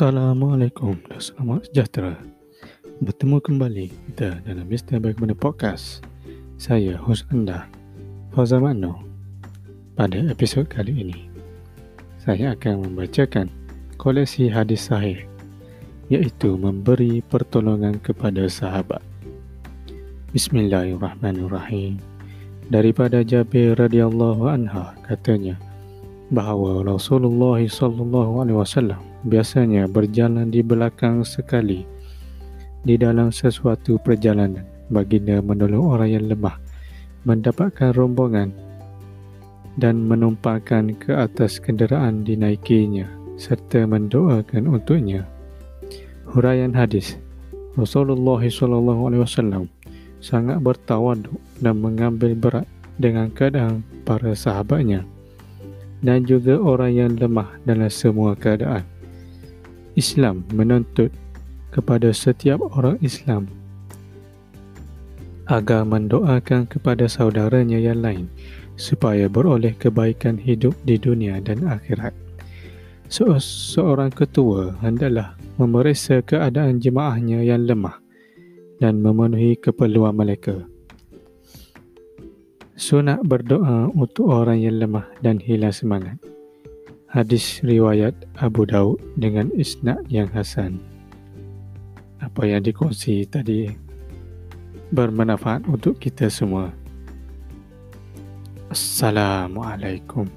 Assalamualaikum dan selamat sejahtera. Bertemu kembali kita dalam Mr. Bagaimana Podcast. Saya, hos anda, Fauzan Makno. Pada episod kali ini, saya akan membacakan koleksi hadis sahih iaitu memberi pertolongan kepada sahabat. Bismillahirrahmanirrahim. Daripada Jabir radhiyallahu anha katanya bahawa Rasulullah sallallahu alaihi wasallam biasanya berjalan di belakang sekali di dalam sesuatu perjalanan. Baginda menolong orang yang lemah mendapatkan rombongan dan menumpangkan ke atas kenderaan dinaikinya serta mendoakan untuknya. Huraian hadis. Rasulullah wasallam sangat bertawaduk dan mengambil berat dengan keadaan para sahabatnya dan juga orang yang lemah dalam semua keadaan Islam menuntut kepada setiap orang Islam agar mendoakan kepada saudaranya yang lain supaya beroleh kebaikan hidup di dunia dan akhirat. Se- seorang ketua hendaklah memeriksa keadaan jemaahnya yang lemah dan memenuhi keperluan mereka. Sunat berdoa untuk orang yang lemah dan hilang semangat. Hadis riwayat Abu Daud dengan isnad yang hasan. Apa yang dikongsi tadi bermanfaat untuk kita semua. Assalamualaikum.